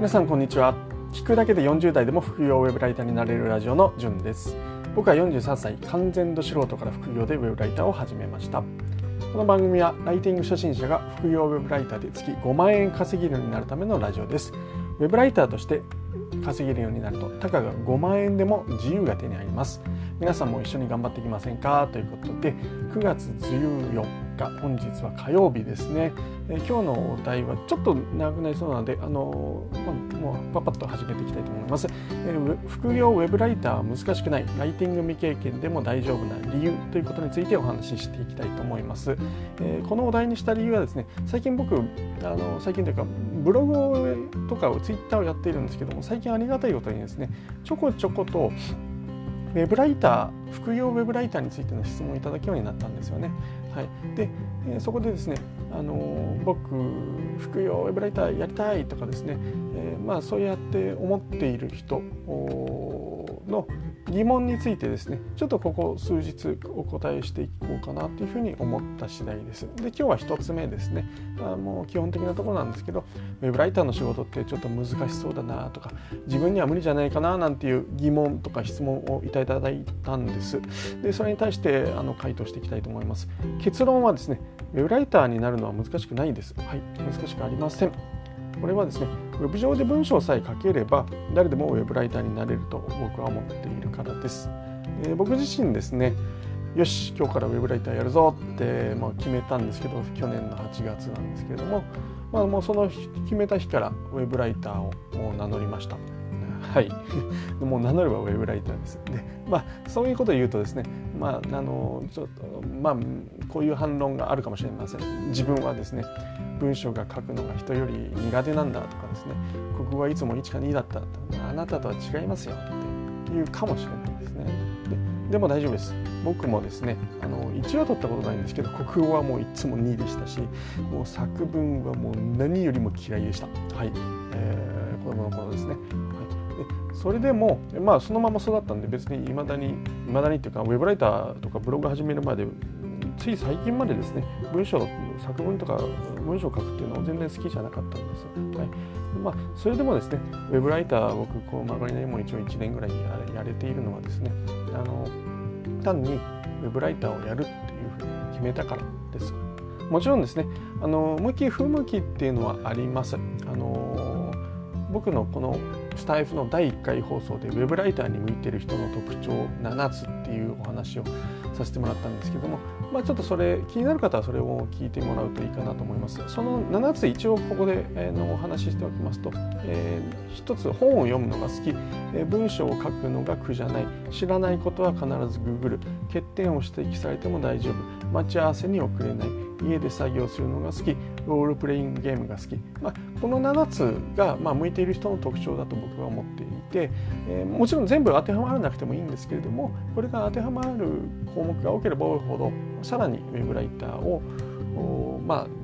皆さんこんにちは。聞くだけで40代でも副業ウェブライターになれるラジオのじゅんです。僕は43歳完全度素人から副業でウェブライターを始めました。この番組はライティング初心者が副業ウェブライターで月5万円稼げるようになるためのラジオです。ウェブライターとして稼げるようになるとたかが5万円でも自由が手に入ります。皆さんも一緒に頑張っていきませんか？ということで9月14本日は火曜日ですね、え今日のお題はちょっと長くなりそうなのであの、まもうパパッと始めていきたいと思います、え副業ウェブライターは難しくない。ライティング未経験でも大丈夫な理由ということについてお話ししていきたいと思います、えこのお題にした理由はですね最近僕あの最近というかブログとかをツイッターをやっているんですけども最近ありがたいことにですねちょこちょことウェブライター副業ウェブライターについての質問をいただくようになったんですよね。はい、で、えー、そこでですね、あのー、僕副業ウェブライターやりたいとかですね、えー、まあそうやって思っている人の疑問についてですねちょっとここ数日お答えしていこうかなというふうに思った次第です。で今日は1つ目ですねあもう基本的なところなんですけどウェブライターの仕事ってちょっと難しそうだなとか自分には無理じゃないかななんていう疑問とか質問をいただいたんです。でそれに対してあの回答していきたいと思います。結論はですねウェブライターになるのは難しくないです。はい、難しくありません。これはですねウェブ上で文章さえ書ければ誰でもウェブライターになれると僕は思っているからです。えー、僕自身ですねよし今日からウェブライターやるぞって、まあ、決めたんですけど去年の8月なんですけれども、まあ、もうその決めた日からウェブライターを名乗りました。はい、もう名乗ればウェブライターです。で、まあそういうことを言うとですね、まああのちょっとまあこういう反論があるかもしれません。自分はですね、文章が書くのが人より苦手なんだとかですね、国語はいつも1か2だったあなたとは違いますよっていうかもしれないですね。ででも大丈夫です。僕もですねあの1は取ったことないんですけど国語はもういつも2でしたしもう作文はもう何よりも嫌いでした。はい、えー、子供の頃ですね。それでもまあそのまま育ったんで別にいまだにいまだにっていうかウェブライターとかブログ始めるまでつい最近までですね文章作文とか文章書くっていうのは全然好きじゃなかったんです。はいまあ、それでもですねウェブライター僕こう曲がりなりも一応1年ぐらいやれているのはですねあの単にウェブライターをやるっていうふうに決めたからです。もちろんですねあの向き不向きっていうのはあります。あの僕のこのスタイフの第1回放送でウェブライターに向いてる人の特徴7つっていうお話をさせてもらったんですけども、まあ、ちょっとそれ気になる方はそれを聞いてもらうといいかなと思います。その7つ一応ここで、え、のお話ししておきますと、えー、一つ本を読むのが好き、えー、文章を書くのが苦じゃない。知らないことは必ずググる。欠点を指摘されても大丈夫。待ち合わせに遅れない。家で作業するのが好き。ロールプレイングゲームが好き、まあ、この7つが、まあ、向いている人の特徴だと僕は思っていて、えー、もちろん全部当てはまらなくてもいいんですけれどもこれが当てはまる項目が多ければ多いほどさらにウェブライターをまあ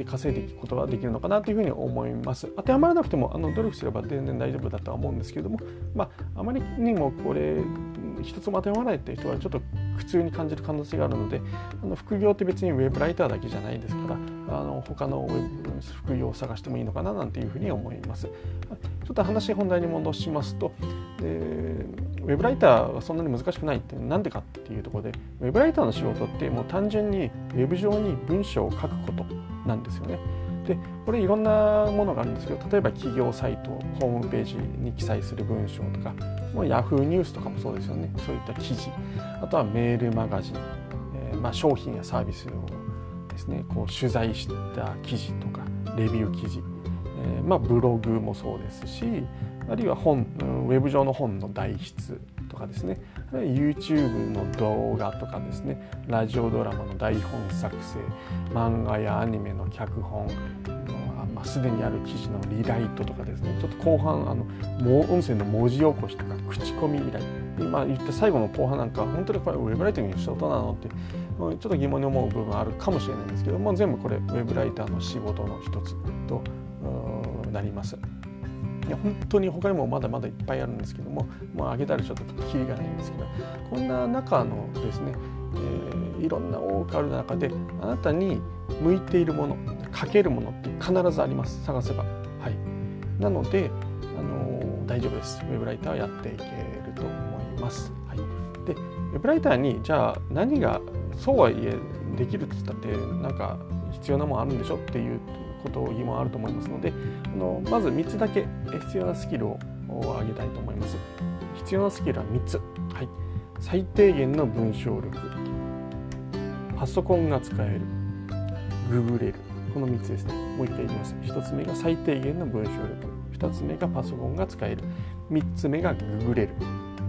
で稼いでいくことができるのかなというふうに思います。当てはまらなくてもあの努力すれば全然大丈夫だとは思うんですけれども、まあ、あまりにもこれ一つも当てはまらないって人はちょっと苦痛に感じる可能性があるのであの副業って別にウェブライターだけじゃないですからあの他の副業を探してもいいのかななんていうふうに思います。ちょっと話本題に戻しますと、えー、ウェブライターはそんなに難しくないってなんでかっていうところでウェブライターの仕事ってもう単純にウェブ上に文章を書くことなんですよね。でこれいろんなものがあるんですけど例えば企業サイトホームページに記載する文章とかもう Yahoo ニュースとかもそうですよねそういった記事あとはメールマガジン、えー、まあ、商品やサービスをですねこう取材した記事とかレビュー記事、えー、まあ、ブログもそうですしあるいは本ウェブ上の本の代筆とかですね YouTube の動画とかですねラジオドラマの台本作成漫画やアニメの脚本まあ、すでにある記事のリライトとかですねちょっと後半あの音声の文字起こしとか口コミ依頼今言った最後の後半なんか本当にこれウェブライティングの仕事なのってちょっと疑問に思う部分あるかもしれないんですけども全部これウェブライターの仕事の一つとなります。いや本当に他にもまだまだいっぱいあるんですけどももうあげたらちょっとキリがないんですけどこんな中のですね、えー、いろんな多くある中であなたに向いているもの書けるものって必ずあります探せば。はいなので、あの大丈夫です。ウェブライターやっていけます。はい、でウェブライターにじゃあ何がそうはいえできるって言ったってなんか必要なもんあるんでしょっていうことを疑問あると思いますのであのまず3つだけ必要なスキルを挙げたいと思います。必要なスキルは3つ。はい、最低限の文章力。パソコンが使える。ググれる。この3つですね。もう一回言います。1つ目が最低限の文章力。2つ目がパソコンが使える。3つ目がググれる。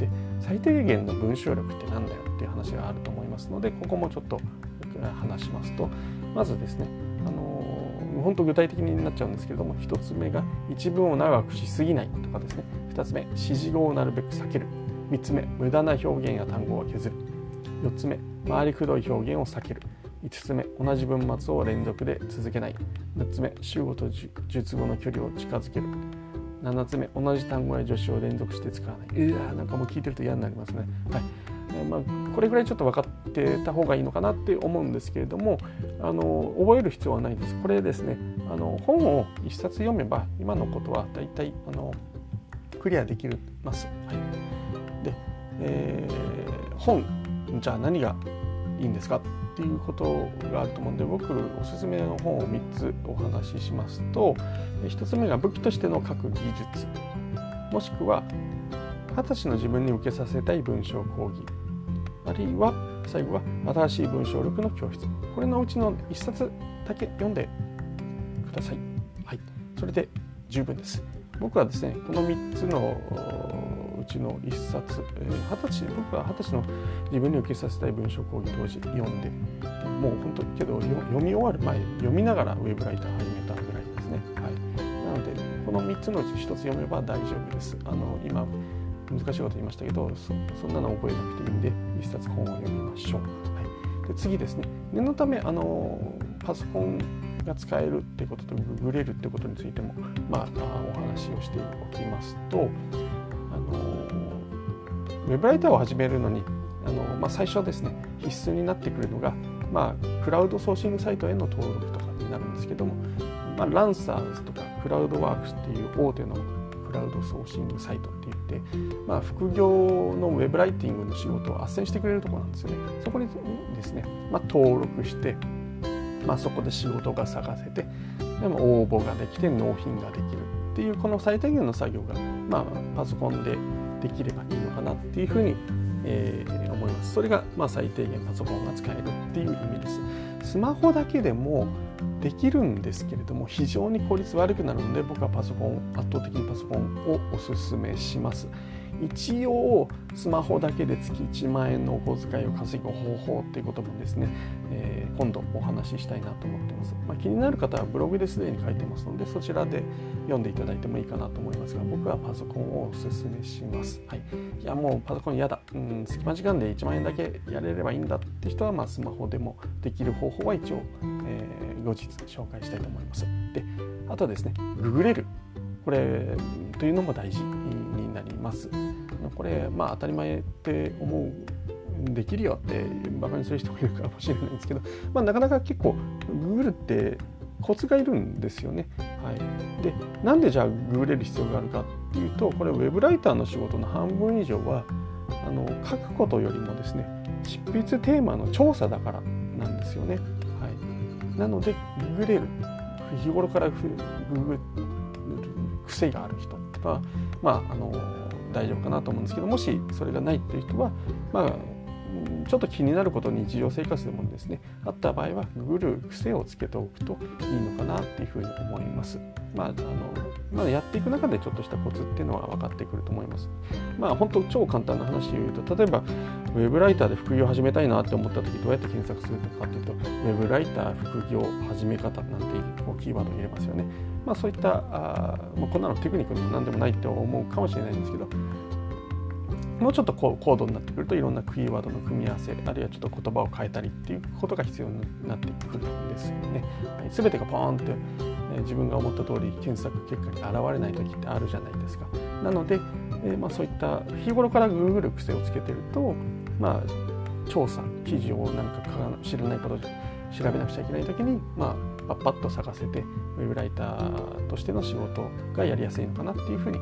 で最低限の文章力って何だよっていう話があると思いますのでここもちょっと話しますとまずですねあのー、本当具体的になっちゃうんですけれども1つ目が一文を長くしすぎないとかですね。2つ目指示語をなるべく避ける。3つ目無駄な表現や単語を削る。4つ目回りくどい表現を避ける。5つ目同じ文末を連続で続けない。6つ目主語と述語の距離を近づける。7つ目同じ単語や助詞を連続して使わない。いやなんかもう聞いてると嫌になりますね。はい。えまあ、これぐらいちょっと分かってた方がいいのかなって思うんですけれどもあの覚える必要はないです。これですねあの本を一冊読めば今のことは大体あのクリアできます、はい、で、えー、本じゃあ何がいいんですか？っていうことがあると思うんで僕おすすめの本を3つお話ししますと1つ目が武器としての書く技術。もしくは二十歳の自分に受けさせたい文章講義。あるいは最後は新しい文章力の教室。これのうちの1冊だけ読んでください。はい、それで十分です。僕はですねこの3つのうちの1冊、えー、20歳僕は二十歳の自分に受けさせたい文章講義当時読んでもう本当けど読み終わる前読みながらウェブライター始めたぐらいですね、はい、なのでこの3つのうち1つ読めば大丈夫です。あの今難しいこと言いましたけどそんなの覚えなくていいんで1冊本を読みましょう、はい、で次ですね。念のためあのパソコンが使えるってこととググれるってことについても、まあ、お話をしておきますとウェブライターを始めるのにあの、まあ、最初ですね必須になってくるのが、まあ、クラウドソーシングサイトへの登録とかになるんですけども、まあ、ランサーズとかクラウドワークスっていう大手のクラウドソーシングサイトって言って、まあ、副業のウェブライティングの仕事を斡旋してくれるとこなんですよね。そこにですね、まあ、登録してまあ、そこで仕事が探せてでも応募ができて納品ができるっていうこの最低限の作業が、まあ、パソコンでできれっていうふうに、えー、思います。それが、まあ、最低限パソコンが使えるっていう意味です。スマホだけでもできるんですけれども非常に効率悪くなるので僕はパソコン圧倒的にパソコンをおすすめします。一応スマホだけで月1万円のお小遣いを稼ぐ方法っていうこともですね、えー、今度お話ししたいなと思ってます、まあ、気になる方はブログですでに書いてますのでそちらで読んでいただいてもいいかなと思いますが僕はパソコンをおすすめします、はい、いやもうパソコン嫌だ、うん、隙間時間で1万円だけやれればいいんだって人はまあスマホでもできる方法は一応、えー、後日紹介したいと思います。であとはですねググれる。これというのも大事。になります。これまあ当たり前って思うできるよってバカにする人もいるかもしれないんですけど、まあ、なかなか結構 Google ってコツがいるんですよね。はい、でなんでじゃあググれる必要があるかっていうとこれウェブライターの仕事の半分以上はあの書くことよりもですね執筆テーマの調査だからなんですよね。はい、なのでググれる日頃からググる癖がある人ばまああの大丈夫かなと思うんですけどもしそれがないっていう人はまあちょっと気になること日常生活でもですねあった場合はググる癖をつけておくといいのかなっていうふうに思います。まああのまあ、やっていく中でちょっとしたコツっていうのは分かってくると思います。まあ本当超簡単な話で言うと例えばウェブライターで副業を始めたいなって思った時どうやって検索するのかっていうとウェブライター副業始め方なんてこうキーワードを入れますよね。まあそういったあ、まあ、こんなのテクニックでも何でもないって思うかもしれないんですけどもうちょっとこう高度になってくるといろんなキーワードの組み合わせあるいはちょっと言葉を変えたりっていうことが必要になってくるんですよね。はい、全てがポーンって、え、自分が思った通り検索結果に現れない時ってあるじゃないですか。なので、えー、まあ、そういった日頃から Google 癖をつけてると、まあ、調査記事を何か知らないことで調べなくちゃいけない時に、まあ、パッパッと探せてウェブライターとしての仕事がやりやすいのかなっていうふうに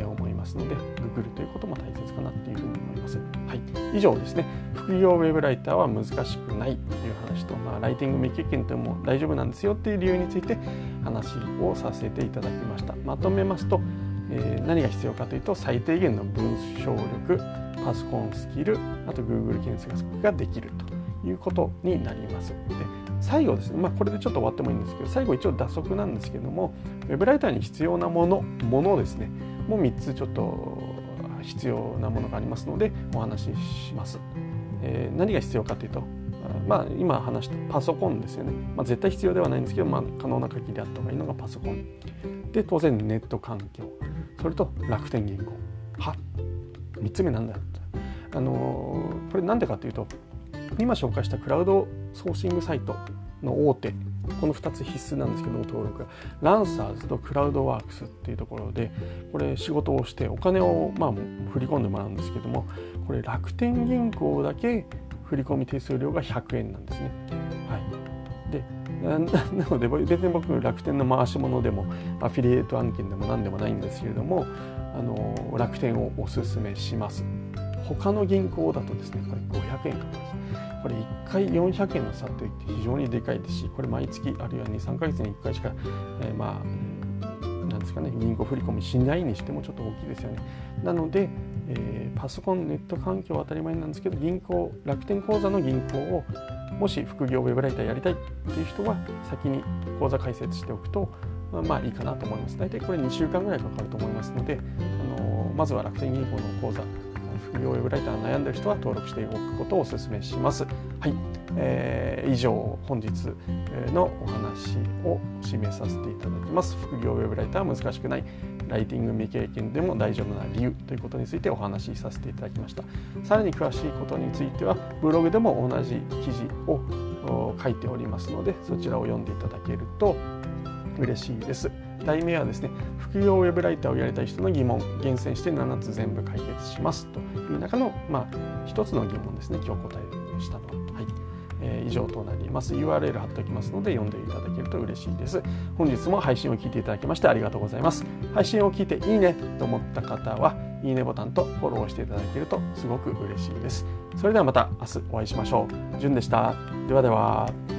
え思いますので Google ということも大切かなっていうふうに思います。はい、以上ですね副業ウェブライターは難しくないという話と、まあ、ライティング未経験でも大丈夫なんですよっていう理由について話をさせていただきました。まとめますと、えー、何が必要かというと最低限の文章力パソコンスキルあと Google 検索ができるということになります。で最後ですね、まあ、これでちょっと終わってもいいんですけど最後一応打足なんですけどもウェブライターに必要なものものですねもう3つちょっと必要なものがありますのでお話しします。えー、何が必要かというと、まあ、今話したパソコンですよね、まあ、絶対必要ではないんですけど、まあ、可能な限りあった方がいいのがパソコン。で当然ネット環境。それと楽天銀行。は3つ目なんだよ。あのー、これなんでかというと今紹介したクラウドソーシングサイトの大手この2つ必須なんですけども登録がランサーズとクラウドワークスっていうところでこれ仕事をしてお金をまあ振り込んでもらうんですけどもこれ楽天銀行だけ振込手数料が100円なんですね。はい、で なので別に僕楽天の回し物でもアフィリエイト案件でも何でもないんですけれどもあの楽天をおすすめします。他の銀行だとですねこれ500円かかります。これ1回400円の差といって非常にでかいですしこれ毎月あるいは23ヶ月に1回しか、えー、まあなんですかね銀行振込しないにしてもちょっと大きいですよねなので、えー、パソコンネット環境は当たり前なんですけど銀行楽天口座の銀行をもし副業ウェブライターやりたいっていう人は先に口座開設しておくとまあいいかなと思います大体これ2週間ぐらいかかると思いますので、あのー、まずは楽天銀行の口座副業ウェブライター悩んでる人は登録しておくことをお勧めします。はい、えー、以上本日のお話を締めさせていただきます。副業ウェブライターは難しくないライティング未経験でも大丈夫な理由ということについてお話しさせていただきました。さらに詳しいことについてはブログでも同じ記事を書いておりますのでそちらを読んでいただけると嬉しいです。題名はですね副業ウェブライターをやりたい人の疑問厳選して7つ全部解決しますという中のまあ1つの疑問ですね今日答えしたのは。はい。えー、以上となります。URL 貼っておきますので読んでいただけると嬉しいです。本日も配信を聞いていただきましてありがとうございます。配信を聞いていいねと思った方はいいねボタンとフォローしていただけるとすごく嬉しいです。それではまた明日お会いしましょう。じゅんでした。ではでは。